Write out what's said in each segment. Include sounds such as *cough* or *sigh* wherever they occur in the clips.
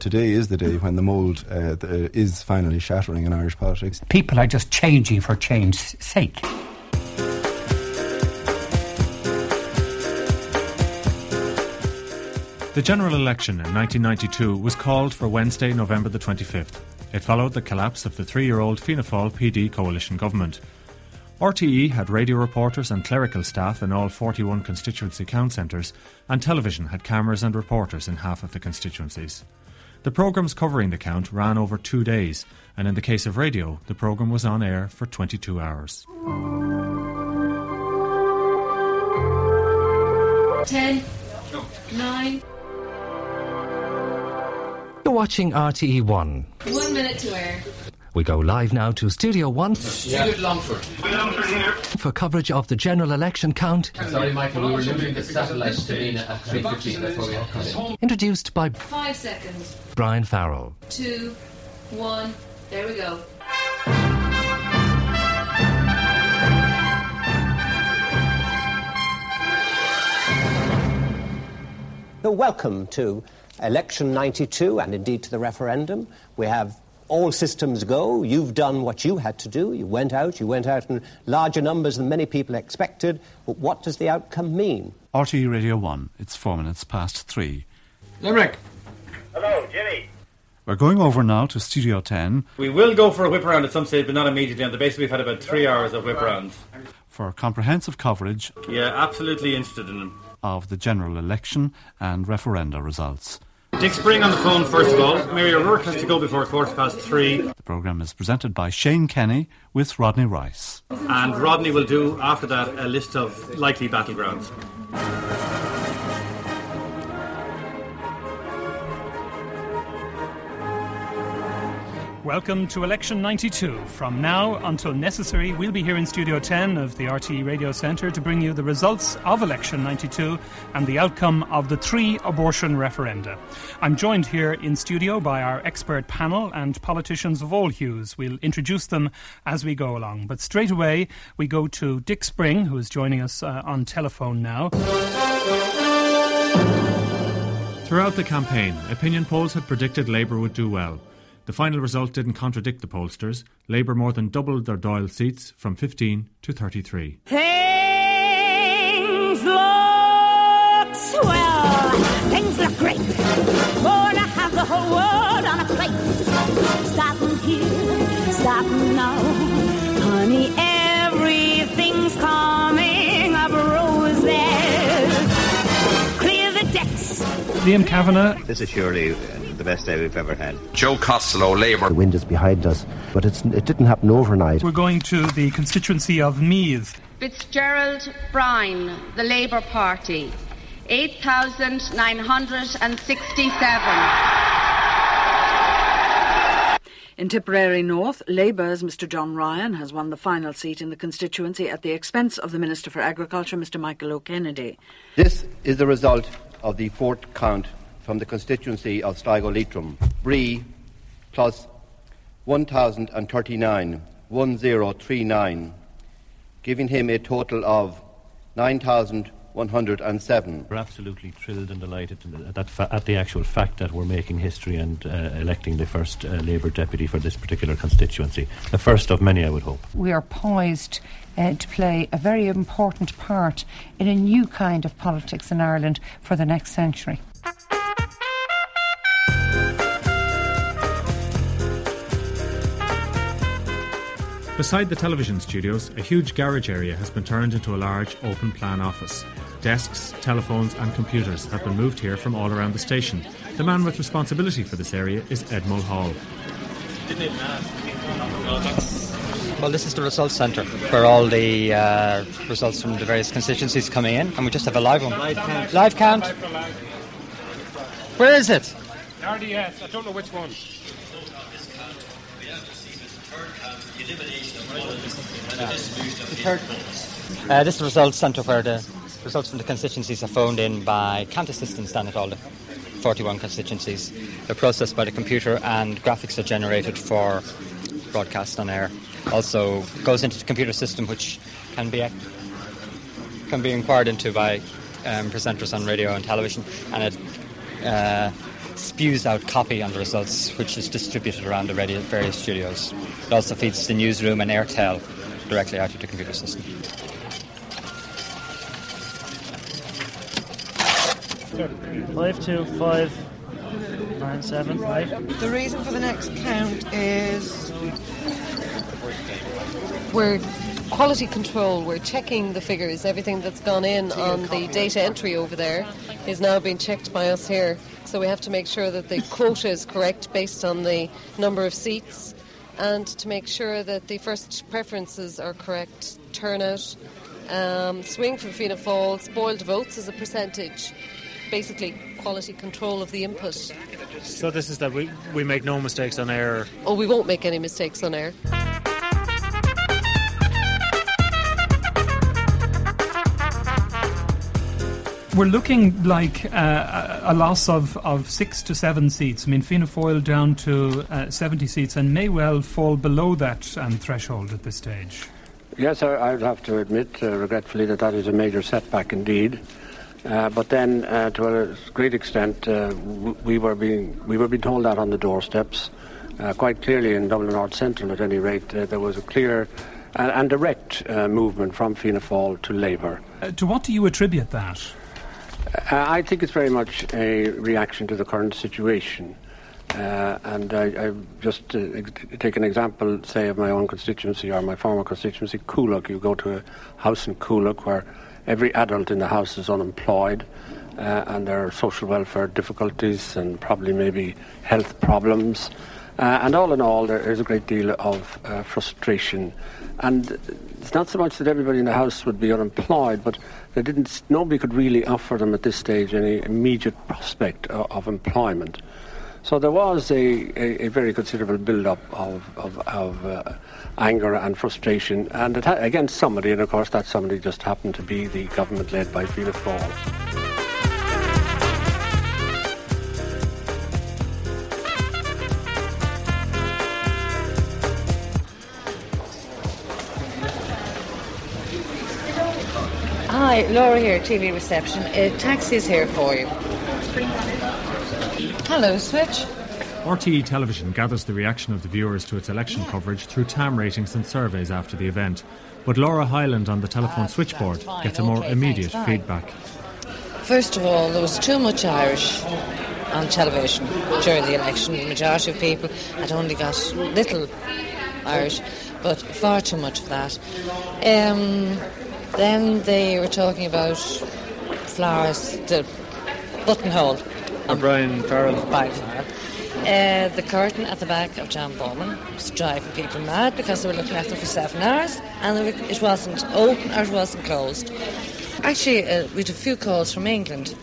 Today is the day when the mould uh, is finally shattering in Irish politics. People are just changing for change's sake. The general election in 1992 was called for Wednesday, November the 25th. It followed the collapse of the three year old Fianna Fáil PD coalition government. RTE had radio reporters and clerical staff in all 41 constituency count centres, and television had cameras and reporters in half of the constituencies. The programmes covering the count ran over two days, and in the case of radio, the programme was on air for 22 hours. 10, 9, You're watching RTE1. one minute to air. We go live now to Studio 1 Stuart Longford. for coverage of the general election count, Sorry, Michael, we were losing the satellite to Nina at 3.15 before we come introduced by Five seconds. Brian Farrell. Two, one. There we go. So welcome to election 92 and indeed to the referendum. We have all systems go. You've done what you had to do. You went out. You went out in larger numbers than many people expected. But what does the outcome mean? RTE Radio 1, it's four minutes past three. Limerick. Hello, Jimmy. We're going over now to Studio 10 We will go for a whip around at some stage, but not immediately. On the basis we've had about three hours of whip rounds. for comprehensive coverage Yeah, absolutely interested in them. of the general election and referenda results. Dick Spring on the phone first of all. Mary O'Rourke has to go before quarter past three, The programme is presented by Shane Kenny with Rodney Rice. and Rodney will do after that a list of likely battlegrounds. Welcome to Election 92. From now until necessary, we'll be here in Studio 10 of the RTE Radio Centre to bring you the results of Election 92 and the outcome of the three abortion referenda. I'm joined here in studio by our expert panel and politicians of all hues. We'll introduce them as we go along. But straight away, we go to Dick Spring, who is joining us uh, on telephone now. Throughout the campaign, opinion polls had predicted Labour would do well. The final result didn't contradict the pollsters. Labour more than doubled their Dáil seats from 15 to 33. Things look swell. Things look great. Gonna have the whole world on a plate. Starting here, starting now. Honey, everything's coming up roses. Clear the decks. Liam Kavanagh, This is surely the best day we've ever had. Joe Costello, Labour. The wind is behind us, but it's, it didn't happen overnight. we're going to the constituency of Meath. Fitzgerald Brian, the Labour Party. 8,967. In Tipperary North, Labour's Mr John Ryan has won the final seat in the constituency at the expense of the Minister for Agriculture, Mr Michael O'Kennedy. This is the result of the fourth count from the constituency of Sligo Leitrim. Bree plus 1,039, 1039, giving him a total of 9,107. We're absolutely thrilled and delighted at, that fa- at the actual fact that we're making history and uh, electing the first uh, Labour deputy for this particular constituency. The first of many, I would hope. we are poised uh, to play a very important part in a new kind of politics in Ireland for the next century. Beside the television studios, a huge garage area has been turned into a large open plan office. Desks, telephones, and computers have been moved here from all around the station. The man with responsibility for this area is Ed Mulhall. Well, this is the results centre where all the uh, results from the various constituencies coming in, and we just have a live one. Live count. Live count. Where is it? RDS, I don't know which one. Uh, this is the results centre where the results from the constituencies are phoned in by count assistants down at all the 41 constituencies. They're processed by the computer and graphics are generated for broadcast on air. Also goes into the computer system which can be can be inquired into by um, presenters on radio and television, and it uh, spews out copy on the results, which is distributed around the radio, various studios. It also feeds the newsroom and Aertel directly out of the computer system. Five two five nine seven. Right. The reason for the next count is we're quality control. We're checking the figures. Everything that's gone in on the data entry over there is now being checked by us here. So we have to make sure that the quota is correct based on the number of seats and to make sure that the first preferences are correct. Turnout, um, swing for Fianna Fáil, spoiled votes as a percentage. Basically, quality control of the input. So this is that we, we make no mistakes on air. Oh, we won't make any mistakes on air. We're looking like uh, a loss of, of six to seven seats. I mean, Fianna Fáil down to uh, 70 seats and may well fall below that um, threshold at this stage. Yes, I, would have to admit, uh, regretfully, that that is a major setback indeed. Uh, but then, uh, to a great extent, uh, we were being we were being told that on the doorsteps, uh, quite clearly in Dublin North Central. At any rate, uh, there was a clear and, direct uh, movement from Fianna Fáil to Labour. To what do you attribute that? I think it's very much a reaction to the current situation. Uh, and I, I just uh, ex- take an example, say, of my own constituency or my former constituency, Coolock. You go to a house in Coolock where every adult in the house is unemployed uh, and there are social welfare difficulties and probably maybe health problems. Uh, and all in all, there is a great deal of uh, frustration. And it's not so much that everybody in the house would be unemployed, but they didn't, nobody could really offer them at this stage any immediate prospect of, of employment. So there was a, a, a very considerable build-up of, of, of uh, anger and frustration, and it ha- against somebody, and of course that somebody just happened to be the government led by Fianna Fáil. Hi, Laura here, TV reception. A taxi is here for you. Hello, Switch. RTE Television gathers the reaction of the viewers to its election coverage through TAM ratings and surveys after the event. But Laura Highland on the telephone switchboard fine, gets a more okay, immediate thanks, feedback. First of all, there was too much Irish on television during the election. The majority of people had only got little Irish, but far too much of that. Um, then they were talking about flowers, the buttonhole. O'Brien Farrell. By Farrell. Uh, the curtain at the back of John Bowman was driving people mad because they were looking at them for seven hours and it wasn't open or it wasn't closed. Actually, uh, we had a few calls from England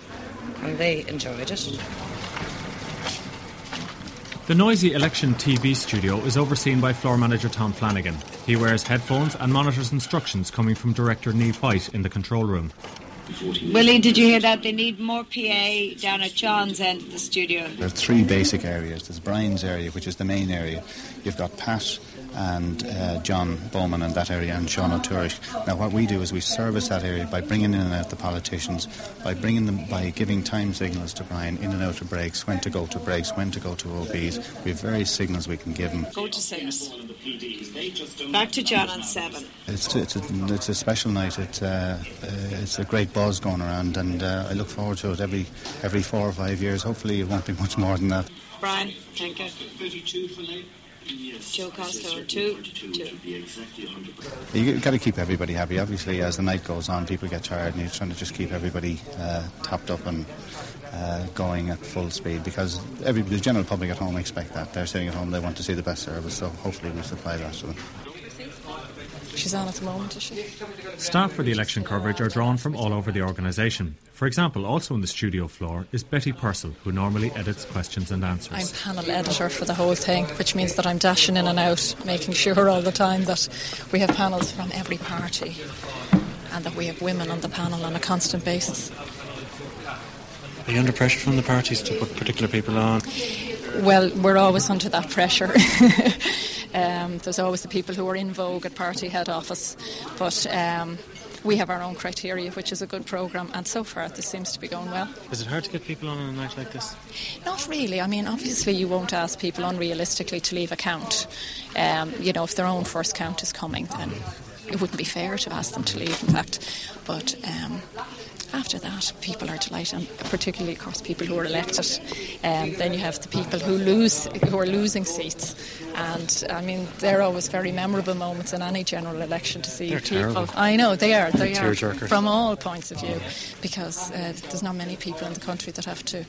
and they enjoyed it. The noisy election TV studio is overseen by floor manager Tom Flanagan. He wears headphones and monitors instructions coming from director Neve White in the control room. Willie, did you hear that? They need more PA down at John's end of the studio. There are three basic areas. There's Brian's area, which is the main area. You've got Pat and uh, John Bowman in that area and Sean O'Toole. Now, what we do is we service that area by bringing in and out the politicians, by bringing them, by giving time signals to Brian in and out of breaks, when to go to breaks, when to go to OBs. We have various signals we can give him. Go to six. Back to John on seven. It's, it's, a, it's a special night. It's, uh, uh, it's a great buzz going around, and uh, I look forward to it every every four or five years. Hopefully, it won't be much more than that. Brian, thank you. Joe Costello, two, two. You've got to keep everybody happy. Obviously, as the night goes on, people get tired, and you're trying to just keep everybody uh, topped up and uh, going at full speed because every, the general public at home expect that. They're sitting at home, they want to see the best service, so hopefully we supply that to them. She's on at the moment, is she? Staff for the election coverage are drawn from all over the organisation. For example, also on the studio floor is Betty Purcell, who normally edits questions and answers. I'm panel editor for the whole thing, which means that I'm dashing in and out, making sure all the time that we have panels from every party and that we have women on the panel on a constant basis. Are you under pressure from the parties to put particular people on? Well, we're always under that pressure. *laughs* um, there's always the people who are in vogue at party head office, but um, we have our own criteria, which is a good programme, and so far this seems to be going well. Is it hard to get people on on a night like this? Not really. I mean, obviously, you won't ask people unrealistically to leave a count. Um, you know, if their own first count is coming, then it wouldn't be fair to ask them to leave, in fact. But um, after that, people are delighted, and particularly, of course, people who are elected. Um, then you have the people who lose, who are losing seats, and I mean, they're always very memorable moments in any general election to see They're people. terrible. I know they are. They are Tearjerkers. from all points of view, because uh, there's not many people in the country that have to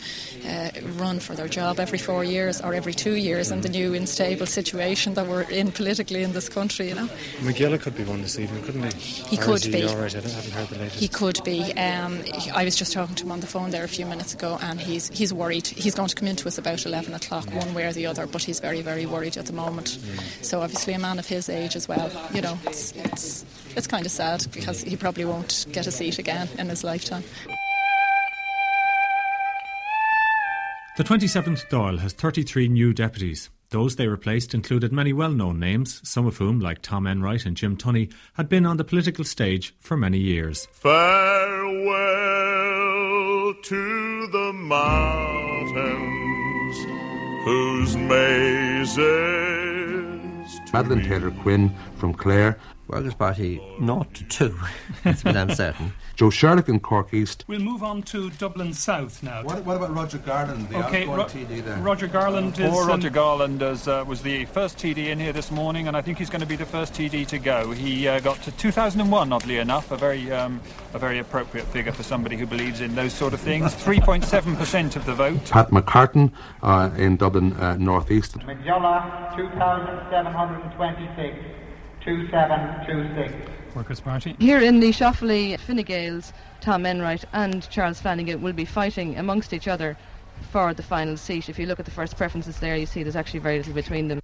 uh, run for their job every four years or every two years in the new unstable situation that we're in politically in this country. You know. Mac Giolla could be one this evening, couldn't he? He Or could he be. All right, I haven't heard the latest. He could be. Um, I was just talking to him on the phone there a few minutes ago, and he's he's worried. He's going to come into us about eleven o'clock, one way or the other. But he's very very worried at the moment. So obviously, a man of his age as well. You know, it's it's, it's kind of sad because he probably won't get a seat again in his lifetime. The 27th Dáil has 33 new deputies. Those they replaced included many well known names, some of whom, like Tom Enright and Jim Tunney, had been on the political stage for many years. Farewell to the mountains whose mazes. Madeleine Taylor Quinn from Clare. Workers' Party 0 to 2. *laughs* It's been uncertain. Joe Sherlock in Cork East. We'll move on to Dublin South now. What, what about Roger Garland, the Okay, outgoing Ro- TD there? Roger Garland is. Poor um, Roger Garland is, uh, was the first TD in here this morning, and I think he's going to be the first TD to go. He uh, got to 2001, oddly enough, a very, um, a very appropriate figure for somebody who believes in those sort of things. *laughs* 3.7% of the vote. Pat McCartan uh, in Dublin uh, North East. Mac Giolla, 2,726, 2726. Workers' Party. Here in the Shoffley, Fine Gaels, Tom Enright and Charles Flanagan will be fighting amongst each other for the final seat. If you look at the first preferences there, you see there's actually very little between them.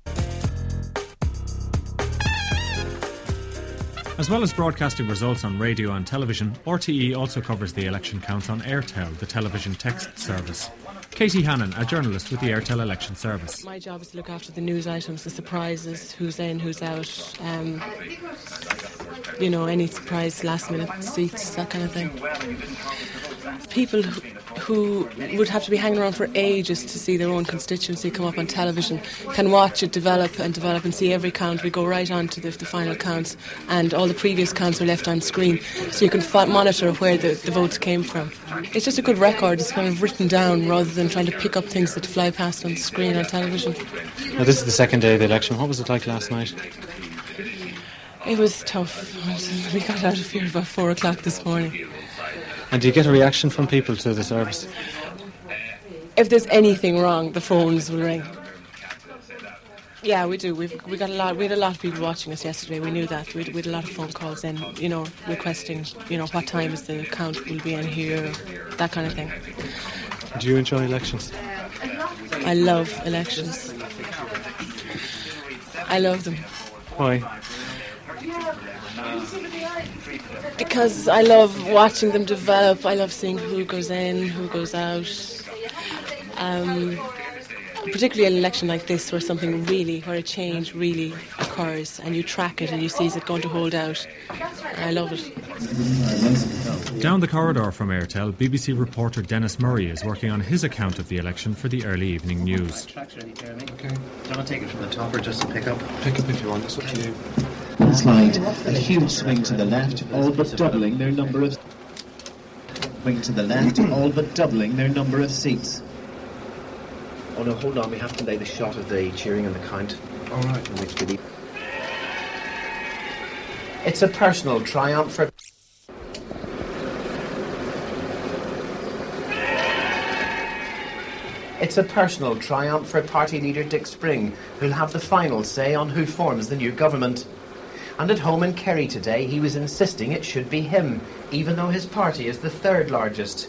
As well as broadcasting results on radio and television, RTE also covers the election counts on Aertel, the television text service. Katie Hannon, a journalist with the Aertel Election Service. My job is to look after the news items, the surprises, who's in, who's out, um, you know, any surprise last minute seats, that kind of thing. People who, would have to be hanging around for ages to see their own constituency come up on television can watch it develop and develop and see every count. We go right on to the, the final counts, and all the previous counts are left on screen, so you can monitor where the, the votes came from. It's just a good record. It's kind of written down rather than trying to pick up things that fly past on the screen on television. Now, this is the second day of the election. What was it like last night? It was tough. *laughs* We got out of here about four o'clock this morning. And do you get a reaction from people to the service? If there's anything wrong, the phones will ring. Yeah, we do. We've we got a lot. We had a lot of people watching us yesterday. We knew that. We had, we had a lot of phone calls in, you know, requesting, you know, what time is the count will be in here, that kind of thing. Do you enjoy elections? I love elections. I love them Why? because I love watching them develop. I love seeing who goes in, who goes out. Um, particularly an election like this, where something really, where a change really occurs, and you track it and you see is it going to hold out. I love it. Down the corridor from Aertel, BBC reporter Denis Murray is working on his account of the election for the early evening news. Okay. Do you want to take it from the top or just pick up? Pick up if you want. That's what you do. Slide. A huge swing to the left, all but doubling their number of. Swing to the left, all but doubling their number of seats. Oh no, hold on. We have to lay the shot of the cheering and the count. All right. Really... It's a personal triumph for. It's a personal triumph for party leader Dick Spring, who'll have the final say on who forms the new government. And at home in Kerry today, he was insisting it should be him, even though his party is the third largest.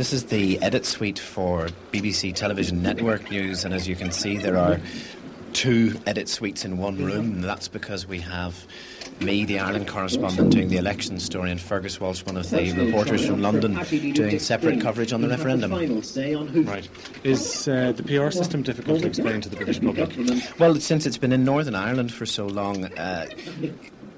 This is the edit suite for BBC Television Network News, and as you can see, there are two edit suites in one room. That's because we have me, the Ireland correspondent, doing the election story, and Fergus Walsh, one of the reporters from London, doing separate coverage on the referendum. Right. Is uh, the PR system difficult to explain to the British public? Well, since it's been in Northern Ireland for so long, uh,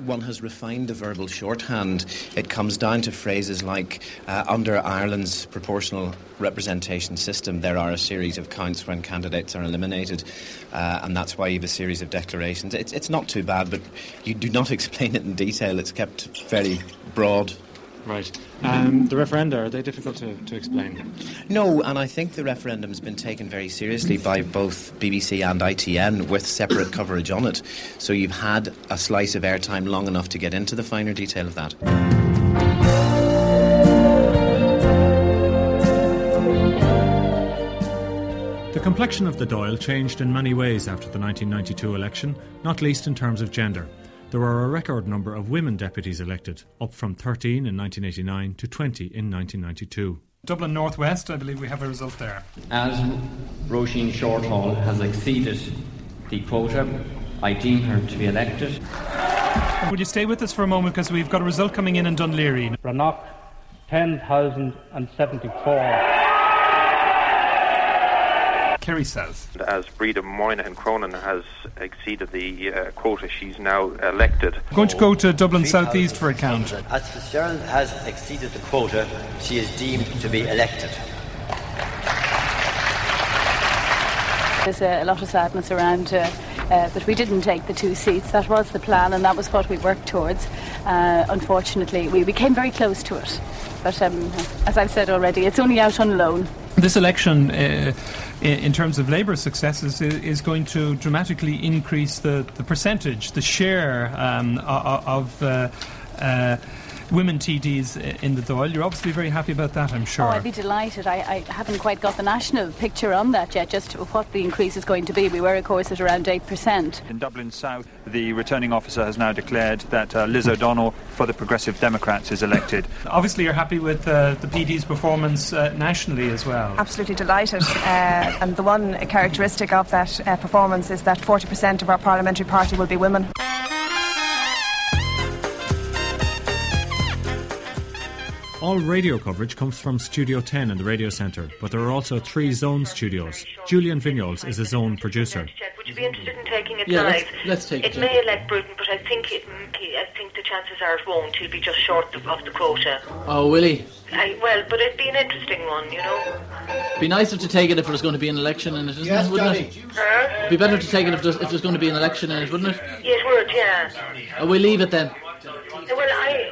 one has refined the verbal shorthand. It comes down to phrases like uh, under Ireland's proportional representation system, there are a series of counts when candidates are eliminated, uh, and that's why you have a series of declarations. It's, it's not too bad, but you do not *laughs* explain it in detail. It's kept very broad. Right. Um, the referenda, are they difficult to, to explain? No, and I think the referendum's been taken very seriously by both BBC and ITN with separate *coughs* coverage on it. So you've had a slice of airtime long enough to get into the finer detail of that. The complexion of the Dáil changed in many ways after the 1992 election, not least in terms of gender there were a record number of women deputies elected, up from 13 in 1989 to 20 in 1992. Dublin Northwest, I believe we have a result there. As Roisin Shortall has exceeded the quota, I deem her to be elected. Would you stay with us for a moment because we've got a result coming in in Dún Laoghaire? Bhreathnach, 10,074. Kerry says. As Breeda Moynihan Cronin has exceeded the uh, quota, she's now elected. I'm going to go to Dublin South East for a count. As Fitzgerald has exceeded the quota, she is deemed to be elected. There's a, lot of sadness around uh, uh, that we didn't take the two seats. That was the plan, and that was what we worked towards. Uh, unfortunately, we, we came very close to it. But um, as I've said already, it's only out on loan. This election, uh, in, terms of Labour successes, is, going to dramatically increase the, the percentage, the share um, of. Uh, uh, women TDs in the Dáil. You're obviously very happy about that, I'm sure. Oh, I'd be delighted. I, I, haven't quite got the national picture on that yet, just what the increase is going to be. We were, of course, at around 8%. In Dublin South, the returning officer has now declared that uh, Liz O'Donnell for the Progressive Democrats is elected. *laughs* Obviously, you're happy with uh, the PD's performance uh, nationally as well. Absolutely delighted. Uh, and the one characteristic of that uh, performance is that 40% of our parliamentary party will be women. All radio coverage comes from Studio 10 in the Radio Centre, but there are also three zone studios. Julian Vignoles is a zone producer. Would you be interested in taking it yeah, live? Let's, let's take it. It may elect Bruton, but I think it, I think the chances are it won't. He'll be just short of, of the quota. Oh, will he? I, well, but it'd be an interesting one, you know. Be nicer to take it if there was going to be an election in it, isn't yes, it? Wouldn't Johnny. it? Huh? Be better to take it if there's, if there's going to be an election in it, wouldn't it? Yes, it would. Yeah. Oh, we leave it then. Well, I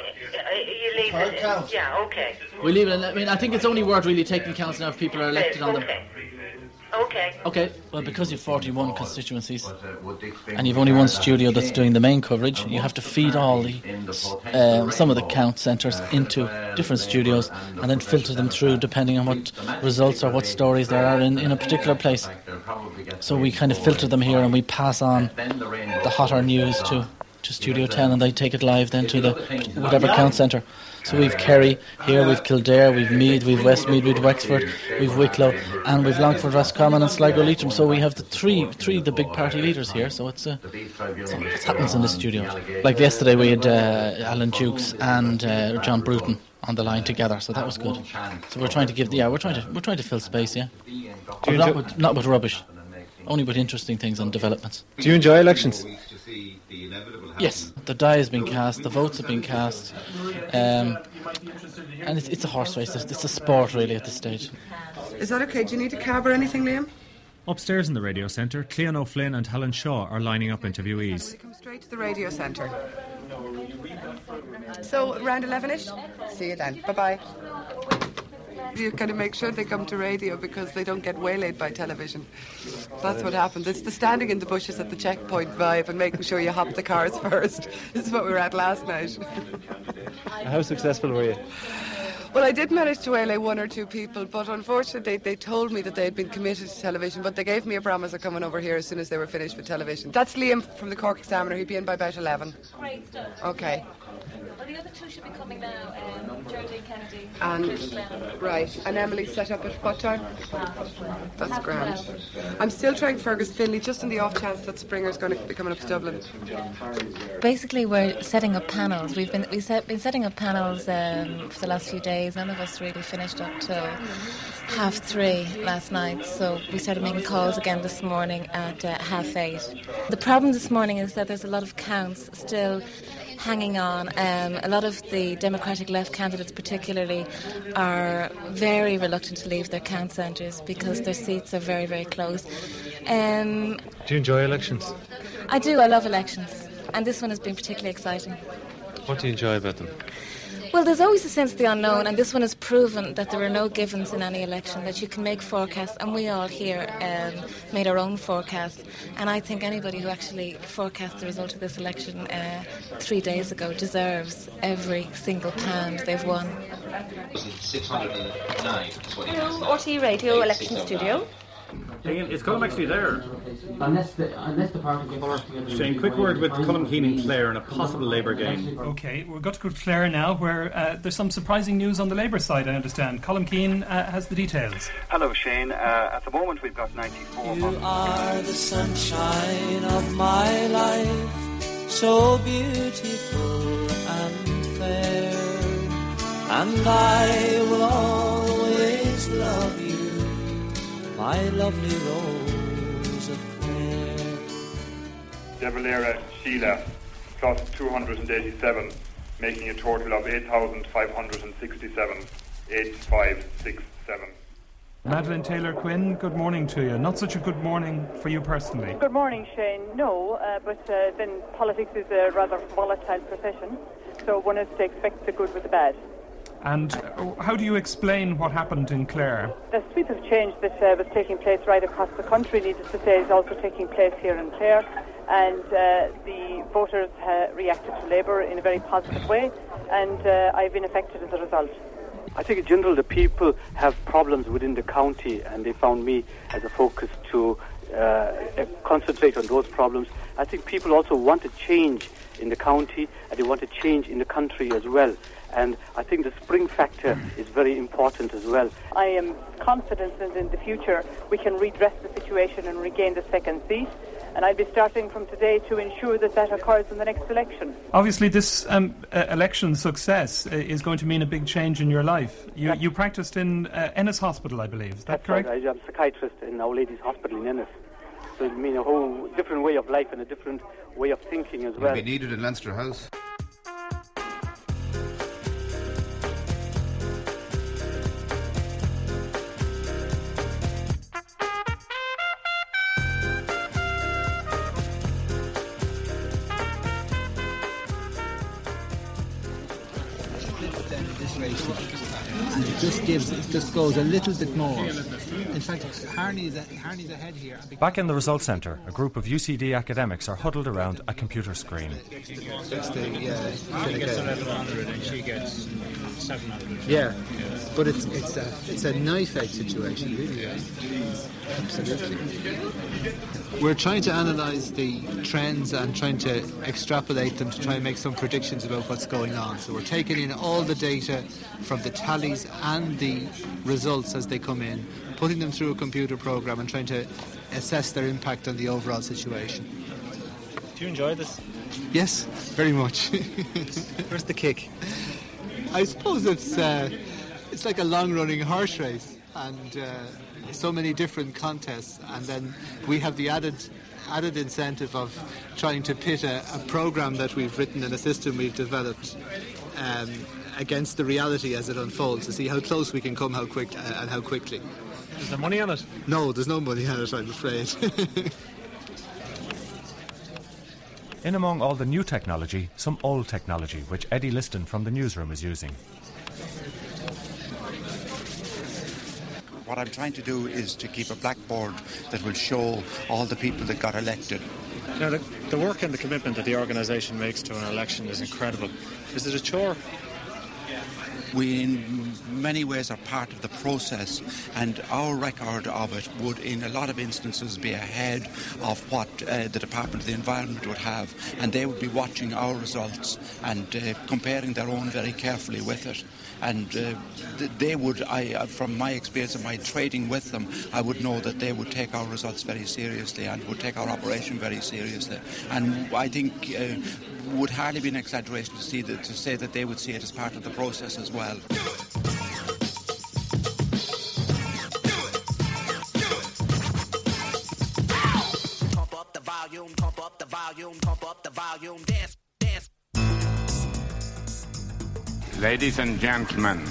you leave it. Count. Yeah, okay. We leave it. I mean, I think it's only worth really taking counts now if people are elected on them. Okay. Okay. Okay. Well, because you've 41 constituencies and you've only one studio that's doing the main coverage, you have to feed all the uh, some of the count centres into different studios and then filter them through depending on what results or what stories there are in, in a particular place. So we kind of filter them here and we pass on the hotter news to to Studio 10 and they take it live then to the whatever count centre. So we've Kerry here, we've Kildare, we've Meath, we've Westmeath, we've Wexford, we've Wicklow, and we've Longford, Roscommon, and Sligo Leitrim. So we have the three, three the big party leaders here. So it's uh, it happens in the studio. Like yesterday, we had uh, Alan Dukes and uh, John Bruton on the line together, so that was good. So we're trying to give, yeah, we're trying to we're trying to fill space, yeah, not with, not with rubbish, only with interesting things and developments. Do you enjoy elections? Yes, the die has been cast, the votes have been cast, um, and it's, it's, a horse race. It's, it's, a sport, really, at this stage. Is that okay? Do you need a cab or anything, Liam? Upstairs in the radio centre, Cleon O'Flynn and Helen Shaw are lining up interviewees. Come straight to the radio centre. So, around 11 ish? See you then. Bye bye. You kind of make sure they come to radio because they don't get waylaid by television. That's what happens. It's the standing in the bushes at the checkpoint vibe and making sure you hop the cars *laughs* first. This is what we were at last night. How successful were you? Well, I did manage to waylay one or two people, but unfortunately, they, they told me that they had been committed to television, but they gave me a promise of coming over here as soon as they were finished with television. That's Liam from the Cork Examiner. He'd be in by about 11. Great stuff. Okay. Well, the other two should be coming now. Um, Geraldine Kennedy and right, and Emily set up at what time? That's grand. I'm still trying Fergus Finlay, just in the off chance that Springer's going to be coming up to Dublin. Basically, we're setting up panels. We've been we've set, been setting up panels um, for the last few days. None of us really finished up till half three last night, so we started making calls again this morning at uh, half eight. The problem this morning is that there's a lot of counts still hanging on. Um, a lot of the Democratic left candidates, particularly, are very reluctant to leave their count centres because their seats are very, very close. Um, do you enjoy elections? I do. I love elections, and this one has been particularly exciting. What do you enjoy about them? Well, there's always a sense of the unknown, and this one has proven that there are no givens in any election, that you can make forecasts, and we all here um, made our own forecasts. And I think anybody who actually forecast the result of this election uh, three days ago deserves every single pound they've won. Hello, RTE Radio Election Studio. Shane, is Colm actually there? Unless the, unless the parties work together. Shane, quick word with Colm Keane and Clare in a possible Labour game. Okay, we've got to go to Clare now, where uh, there's some surprising news on the Labour side, I understand. Colm Keane uh, has the details. Hello, Shane. Uh, at the moment, we've got 94. You are the sunshine of my life, so beautiful and fair, and I will always love you my lovely rose of Clare. De Valera Síle plus 287, making a total of 8,567. 8567. Madeleine Taylor Quinn, good morning to you. Not such a good morning for you personally. Good morning, Shane. No, uh, but uh, then politics is a rather volatile profession, so one has to expect the good with the bad. And how do you explain what happened in Clare? The sweep of change that uh, was taking place right across the country, needless to say, is also taking place here in Clare. And uh, the voters uh, reacted to Labour in a very positive way, and uh, I've been affected as a result. I think in general the people have problems within the county, and they found me as a focus to uh, concentrate on those problems. I think people also want a change in the county, and they want a change in the country as well. And I think the spring factor is very important as well. I am confident that in the future we can redress the situation and regain the second seat. And I'll be starting from today to ensure that that occurs in the next election. Obviously, this um, uh, election success uh, is going to mean a big change in your life. You, you practiced in uh, Ennis Hospital, I believe. Is that That's correct? Right. I'm a psychiatrist in Our Lady's Hospital in Ennis. So it means a whole different way of life and a different way of thinking as well. You'll be needed in Leinster House. Just gives, just goes a little bit more. In fact, Harney's, Harney's ahead here. Back in the results centre, a group of UCD academics are huddled around a computer screen. That's the, yeah, he gets 1100 and she gets 700. Yeah, but it's it's a it's a knife edge situation, really. Absolutely. We're trying to analyse the trends and trying to extrapolate them to try and make some predictions about what's going on. So we're taking in all the data from the tallies and the results as they come in, putting them through a computer program and trying to assess their impact on the overall situation. Do you enjoy this? Yes, very much. Where's the kick? I suppose it's uh, it's like a long-running horse race, and uh, so many different contests, and then we have the added added incentive of trying to pit a, a program that we've written and a system we've developed. Um, against the reality as it unfolds to see how close we can come, how quick uh, and how quickly. Is there money on it? No, there's no money on it. I'm afraid. *laughs* In among all the new technology, some old technology, which Eddie Liston from the newsroom is using. What I'm trying to do is to keep a blackboard that will show all the people that got elected. Now, the, the work and the commitment that the organisation makes to an election is incredible. Is it a chore? We in many ways are part of the process and our record of it would in a lot of instances be ahead of what uh, the Department of the Environment would have and they would be watching our results and uh, comparing their own very carefully with it and uh, they would I uh, from my experience of my trading with them I would know that they would take our results very seriously and would take our operation very seriously and I think uh, would hardly be an exaggeration to that to say that they would see it as part of the process as well. Ladies and gentlemen,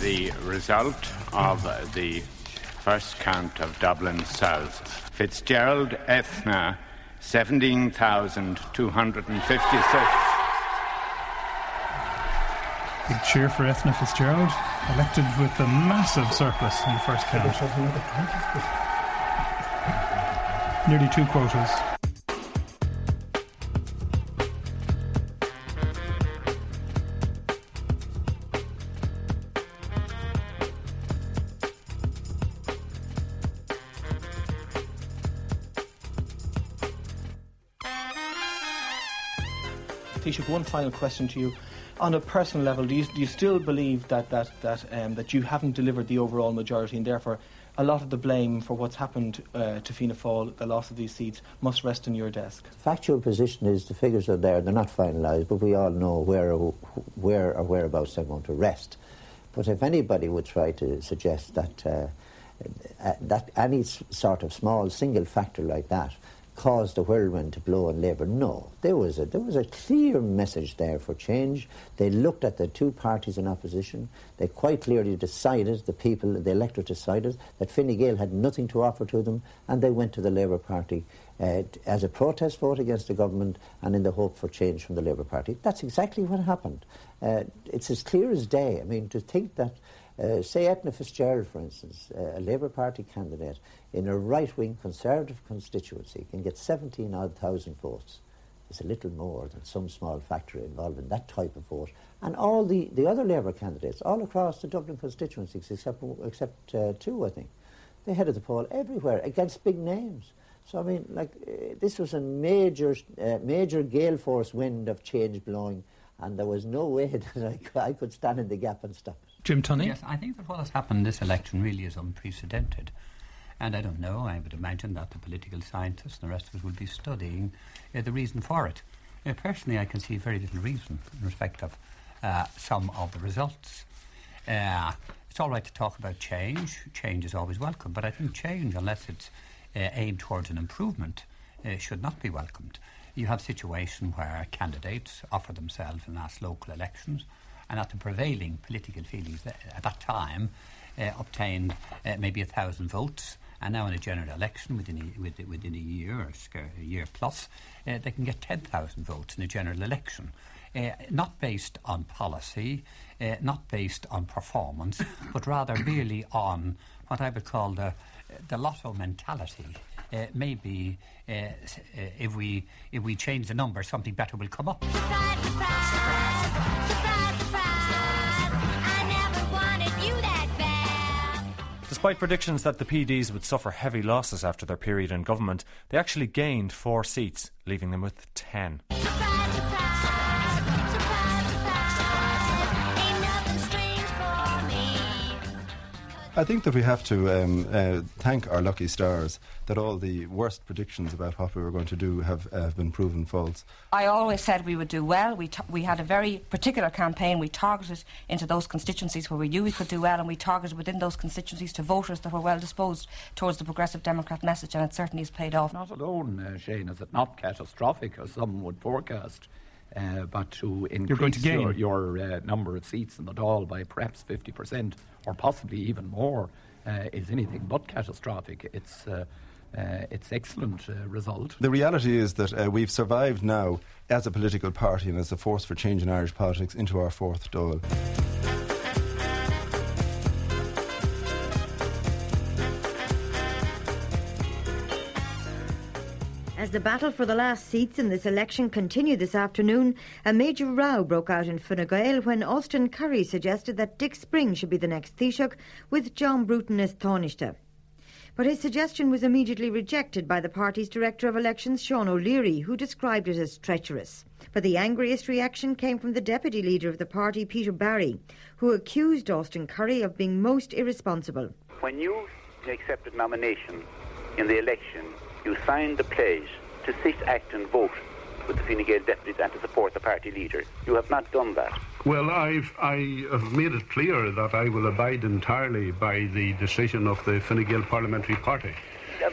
the result of the first count of Dublin South. Fitzgerald Eithne, 17,256. Big cheer for Eithne Fitzgerald, elected with a massive surplus in the first count. Nearly two quotas. Taoiseach, one final question to you. On a personal level, do you, do you still believe that, that, that, um, that you haven't delivered the overall majority and therefore a lot of the blame for what's happened uh, to Fianna Fáil, the loss of these seats, must rest on your desk? Factual position is the figures are there, they're not finalised, but we all know where, where or whereabouts they're going to rest. But if anybody would try to suggest that, uh, uh, that any sort of small single factor like that caused the whirlwind to blow on Labour. No, there was a there was a clear message there for change. They looked at the two parties in opposition. They quite clearly decided, the people, the electorate decided that Fine Gael had nothing to offer to them, and they went to the Labour Party uh, as a protest vote against the government and in the hope for change from the Labour Party. That's exactly what happened. Uh, it's as clear as day. I mean, to think that. Uh, say Eithne Fitzgerald, for instance, uh, a Labour Party candidate, in a right-wing conservative constituency can get 17 odd thousand votes. It's a little more than some small factor involved in that type of vote. And all the, the other Labour candidates, all across the Dublin constituencies, except, except uh, two, I think, they headed the poll everywhere against big names. So, I mean, like, uh, this was a major, uh, major gale force wind of change blowing, and there was no way *laughs* that I, I could stand in the gap and stop it. Jim Tunney? Yes, I think that what has happened this election really is unprecedented. And I don't know, I would imagine that the political scientists and the rest of us will be studying uh, the reason for it. Uh, personally, I can see very little reason in respect of uh, some of the results. Uh, it's all right to talk about change. Change is always welcome, but I think change, unless it's uh, aimed towards an improvement, uh, should not be welcomed. You have a situation where candidates offer themselves in last local elections, and at the prevailing political feelings at that time, obtained maybe a thousand votes and now in a general election within a, within a year or a year plus, uh, they can get 10,000 votes in a general election. Uh, not based on policy, uh, not based on performance, *laughs* but rather merely on what I would call the, the lotto mentality. Uh, maybe uh, uh, if we if we change the number, something better will come up. Surprise, surprise, surprise, Despite predictions that the PDs would suffer heavy losses after their period in government, they actually gained four seats, leaving them with ten. I think that we have to um, uh, thank our lucky stars that all the worst predictions about what we were going to do have, uh, have been proven false. I always said we would do well. We, t- we had a very particular campaign. We targeted into those constituencies where we knew we could do well, and we targeted within those constituencies to voters that were well disposed towards the Progressive Democrat message, and it certainly has paid off. Not alone, uh, Shane, is it not catastrophic as some would forecast. Uh, but to increase to your, your uh, number of seats in the Dáil by perhaps 50% or possibly even more uh, is anything but catastrophic. It's, uh, uh, it's excellent uh, result. The reality is that we've survived now as a political party and as a force for change in Irish politics into our fourth Dáil. As the battle for the last seats in this election continued this afternoon, a major row broke out in Fine Gael when Austin Currie suggested that Dick Spring should be the next Taoiseach, with John Bruton as Taoiseach. But his suggestion was immediately rejected by the party's Director of Elections, Sean O'Leary, who described it as treacherous. But the angriest reaction came from the Deputy Leader of the party, Peter Barry, who accused Austin Currie of being most irresponsible. When you accepted nomination in the election, you signed the pledge to sit, act, and vote with the Fine Gael deputies and to support the party leader. You have not done that. Well, I've I have made it clear that I will abide entirely by the decision of the Fine Gael Parliamentary Party.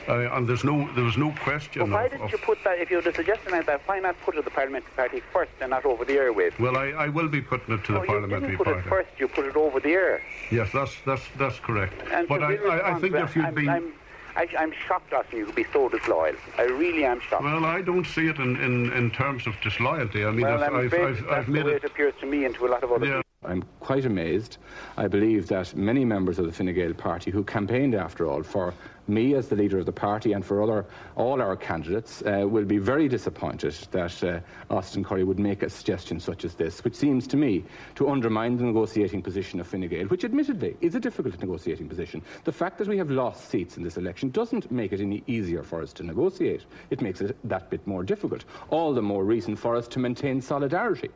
Uh, and there's no there was no question. Well, why of, didn't you put that, if you had a suggestion like that, why not put it to the Parliamentary Party first and not over the airwaves? well, I, I will be putting it to no, the you Parliamentary didn't put Party. it first, you put it over the air. Yes, that's that's that's correct. And but I, I, I think if you'd I'm, been I'm, I, I'm shocked, Austin, you could be so disloyal. I really am shocked. well, I don't see it in, in, in terms of disloyalty. I mean, well, I've, I'm I've, I've, that's I've the made way it. it appears to me and to a lot of other people. I'm quite amazed. I believe that many members of the Fine Gael party who campaigned, after all, for me as the leader of the party and for other all our candidates uh, will be very disappointed that uh, Austin Currie would make a suggestion such as this, which seems to me to undermine the negotiating position of Fine Gael, which admittedly is a difficult negotiating position. The fact that we have lost seats in this election doesn't make it any easier for us to negotiate. It makes it that bit more difficult. All the more reason for us to maintain solidarity.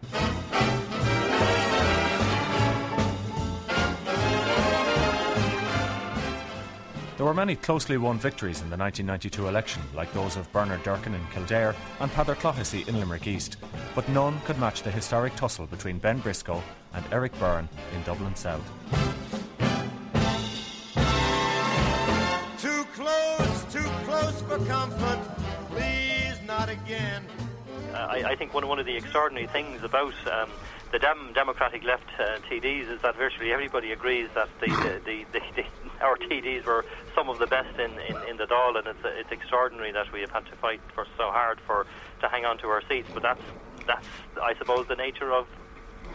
There were many closely won victories in the 1992 election, like those of Bernard Durkin in Kildare and Peadar Clohessy in Limerick East, but none could match the historic tussle between Ben Briscoe and Eric Byrne in Dublin South. Too close, too close for comfort. Please, not again. Uh, I, I think one, one of the extraordinary things about um, the Dem- Democratic left uh, TDs is that virtually everybody agrees that the, the, the, the, the *laughs* our TDs were some of the best in, in, in the Dáil, and it's, it's extraordinary that we have had to fight for so hard for to hang on to our seats. But that's that's I suppose the nature of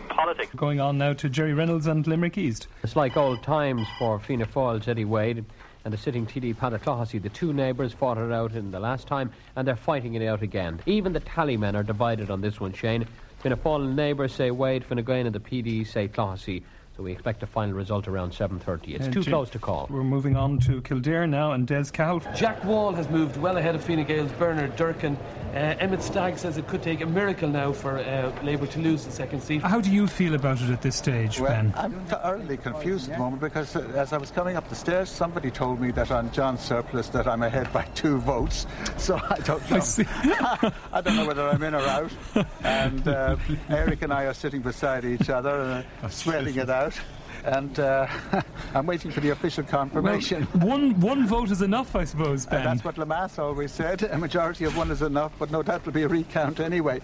politics. Going on now to Jerry Reynolds and Limerick East. It's like old times for Fianna Fáil's Eddie Wade and the sitting TD Peadar Clohessy. The two neighbours fought it out in the last time and they're fighting it out again. Even the tally men are divided on this one, Shane. Fianna Fáil neighbour say Wade, Fine Gael and the PD say Clohessy. So we expect a final result around 7.30. It's Uh, too Jim- close to call. We're moving on to Kildare now and Des Cal. Jack Wall has moved well ahead of Fine Gael's Bernard Durkin. Uh, Emmet Stagg says it could take a miracle now for uh, Labour to lose the second seat. How do you feel about it at this stage, Well, Ben? I'm thoroughly confused at the moment because uh, as I was coming up the stairs, somebody told me that on John Surplus that I'm ahead by two votes. *laughs* So I don't know. *laughs* I, don't know whether I'm in or out. And uh, Eric and I are sitting beside each other, uh, *laughs* sweating it out out. And uh, *laughs* I'm waiting for the official confirmation. Well, one one vote is enough, I suppose, Uh, Ben. that's what Lemass always said. A majority of one is enough, but no doubt there'll be a recount anyway.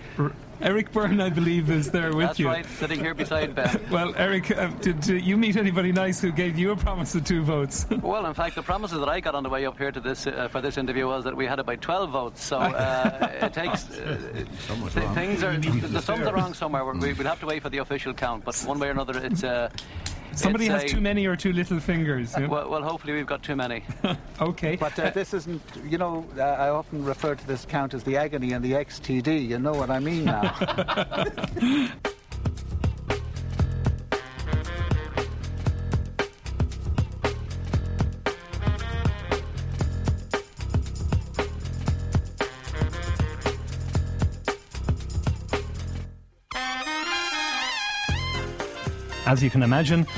Eric Byrne, I believe, is there with That's you. right, sitting here beside Ben. *laughs* Well, Eric, uh, did, uh, you meet anybody nice who gave you a promise of two votes? *laughs* Well, in fact, the promises that I got on the way up here to this uh, for this interview was that we had about 12 votes. So uh, it takes uh, th- things are the sums are wrong somewhere. We, we'll have to wait for the official count, but one way or another, it's. Somebody it's has too many or too little fingers. yeah? Well, well, hopefully we've got too many. *laughs* okay. But uh, this isn't, you know, uh, I often refer to this count as the agony and the XTD. You know what I mean now. *laughs* As you can imagine,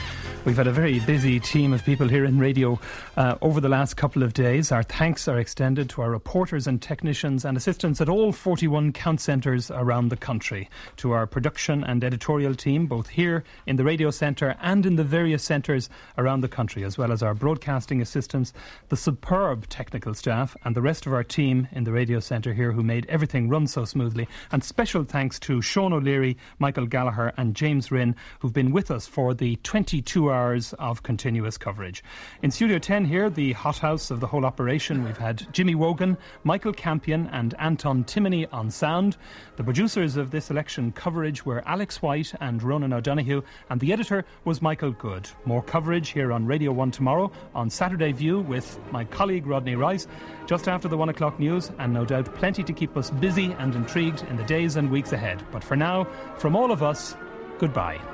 we've had a very busy team of people here in radio uh, over the last couple of days. Our thanks are extended to our reporters and technicians and assistants at all 41 count centres around the country, to our production and editorial team, both here in the radio centre and in the various centres around the country, as well as our broadcasting assistants, the superb technical staff, and the rest of our team in the radio centre here who made everything run so smoothly. And special thanks to Sean O'Leary, Michael Gallagher, and James Rinn, who've been with us for the 22 hours of continuous coverage. In Studio 10 here, the hothouse of the whole operation, we've had Jimmy Wogan, Michael Campion, and Anton Timoney on sound. The producers of this election coverage were Alex White and Ronan O'Donoghue, and the editor was Michael Good. More coverage here on Radio 1 tomorrow on Saturday View with my colleague Rodney Rice, just after the 1 o'clock news, and no doubt plenty to keep us busy and intrigued in the days and weeks ahead. But for now, from all of us, goodbye.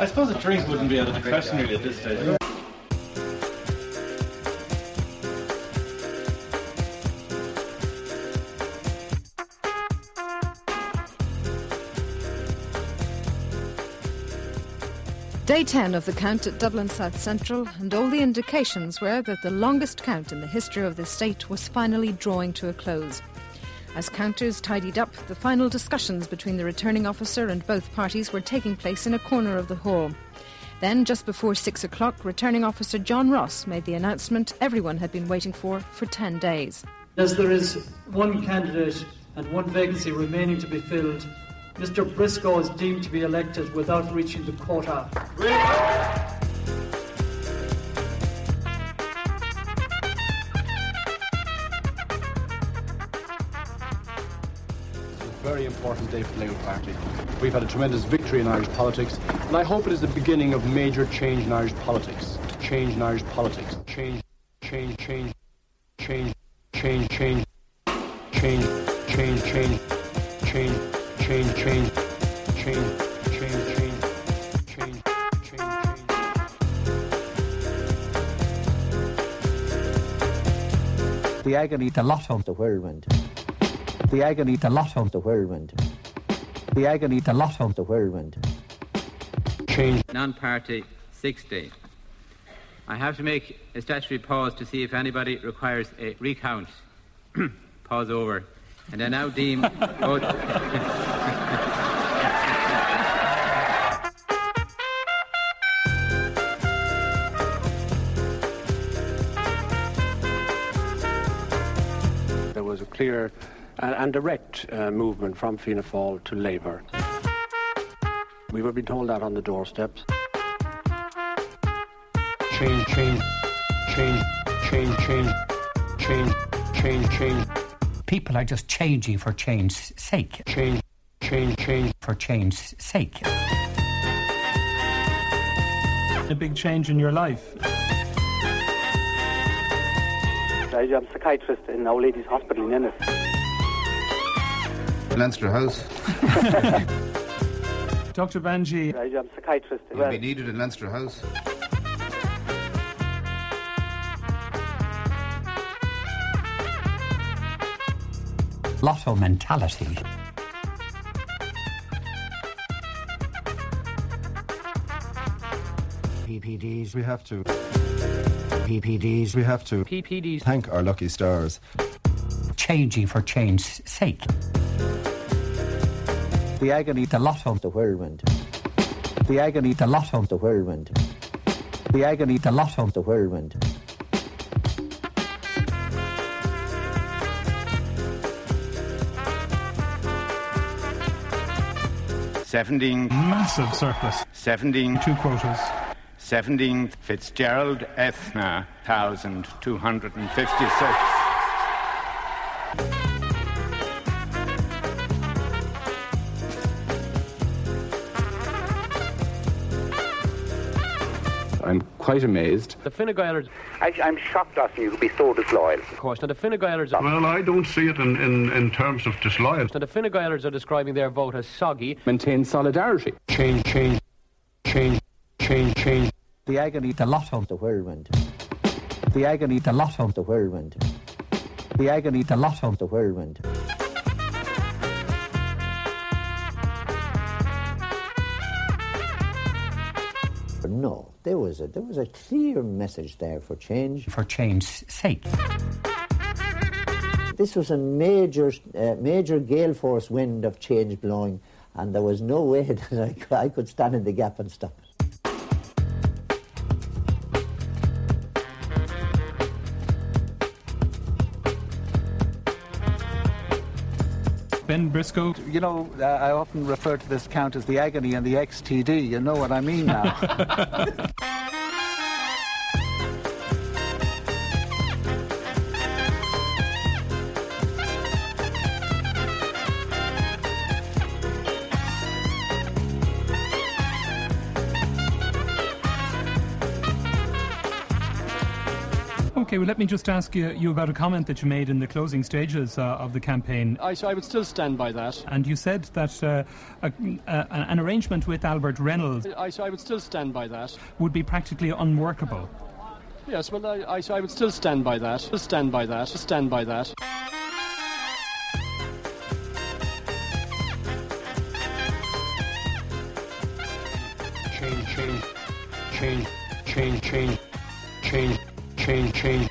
I suppose a drink wouldn't be out of the question really at this stage. Day 10 of the count at Dublin South Central, and all the indications were that the longest count in the history of the state was finally drawing to a close. As counters tidied up, the final discussions between the returning officer and both parties were taking place in a corner of the hall. Then, just before six o'clock, returning officer John Ross made the announcement everyone had been waiting for for 10 days. As there is one candidate and one vacancy remaining to be filled, Mr. Briscoe is deemed to be elected without reaching the quota. Important day for the Labour Party. We've had a tremendous victory in Irish politics, and I hope it is the beginning of major change in Irish politics. Change in Irish politics. Change, change, change, change, change, change, change, change, change, change, change, change, change, change, change, change. Change, change. The agony, the lot of the whirlwind. The agony, the lot of the whirlwind. The agony, the lot of the whirlwind. Change. Non-party 60. I have to make a statutory pause to see if anybody requires a recount. *clears throat* pause over. And I now deem both. There was a clear and, and direct uh, movement from Fianna Fáil to Labour. We were being told that on the doorsteps. Change, change, change, change, change, change, change, change. People are just changing for change's sake. Change, change, change. For change's sake. A big change in your life. I'm a psychiatrist in Our Lady's Hospital in Ennis. Leinster House. Dr. Bhamjee. I'm a psychiatrist. You'll be needed in Leinster House. Lotto mentality. PPDs. We have to. PPDs. We have to. PPDs. Thank our lucky stars. Changing for change's sake. The agony, The lot of the whirlwind. the agony, the lot of The whirlwind. the agony, the lot of The whirlwind. Seventeen. Massive surplus. Seventeen. Two quotas. 17 Fitzgerald Eithne, 1,256. Quite amazed. The Fine Gaelers, I, I'm shocked asking you to be so disloyal. of course, now the Fine Gaelers, Well, I don't see it in, in, in terms of disloyal. now the Fine Gaelers are describing their vote as soggy. Maintain solidarity. Change, change, change, change, change. the agony, the lot of The whirlwind. the agony, the lot of The whirlwind. the agony, the lot of The whirlwind. But no, there was a there was a clear message there for change. for change's sake. This was a major uh, major gale force wind of change blowing, and there was no way *laughs* that I, I could stand in the gap and stop it. Ben Briscoe. You know, uh, I often refer to this count as the agony and the XTD. You know what I mean now. *laughs* let me just ask you, you about a comment that you made in the closing stages uh, of the campaign. I, so I would still stand by that. And you said that uh, a, a, an arrangement with Albert Reynolds I, so I would still stand by that. would be practically unworkable. Yes, well, I, I, so I would still stand by that. Still stand by that. Stand by that. Change, change. change, change, change, change, change, change,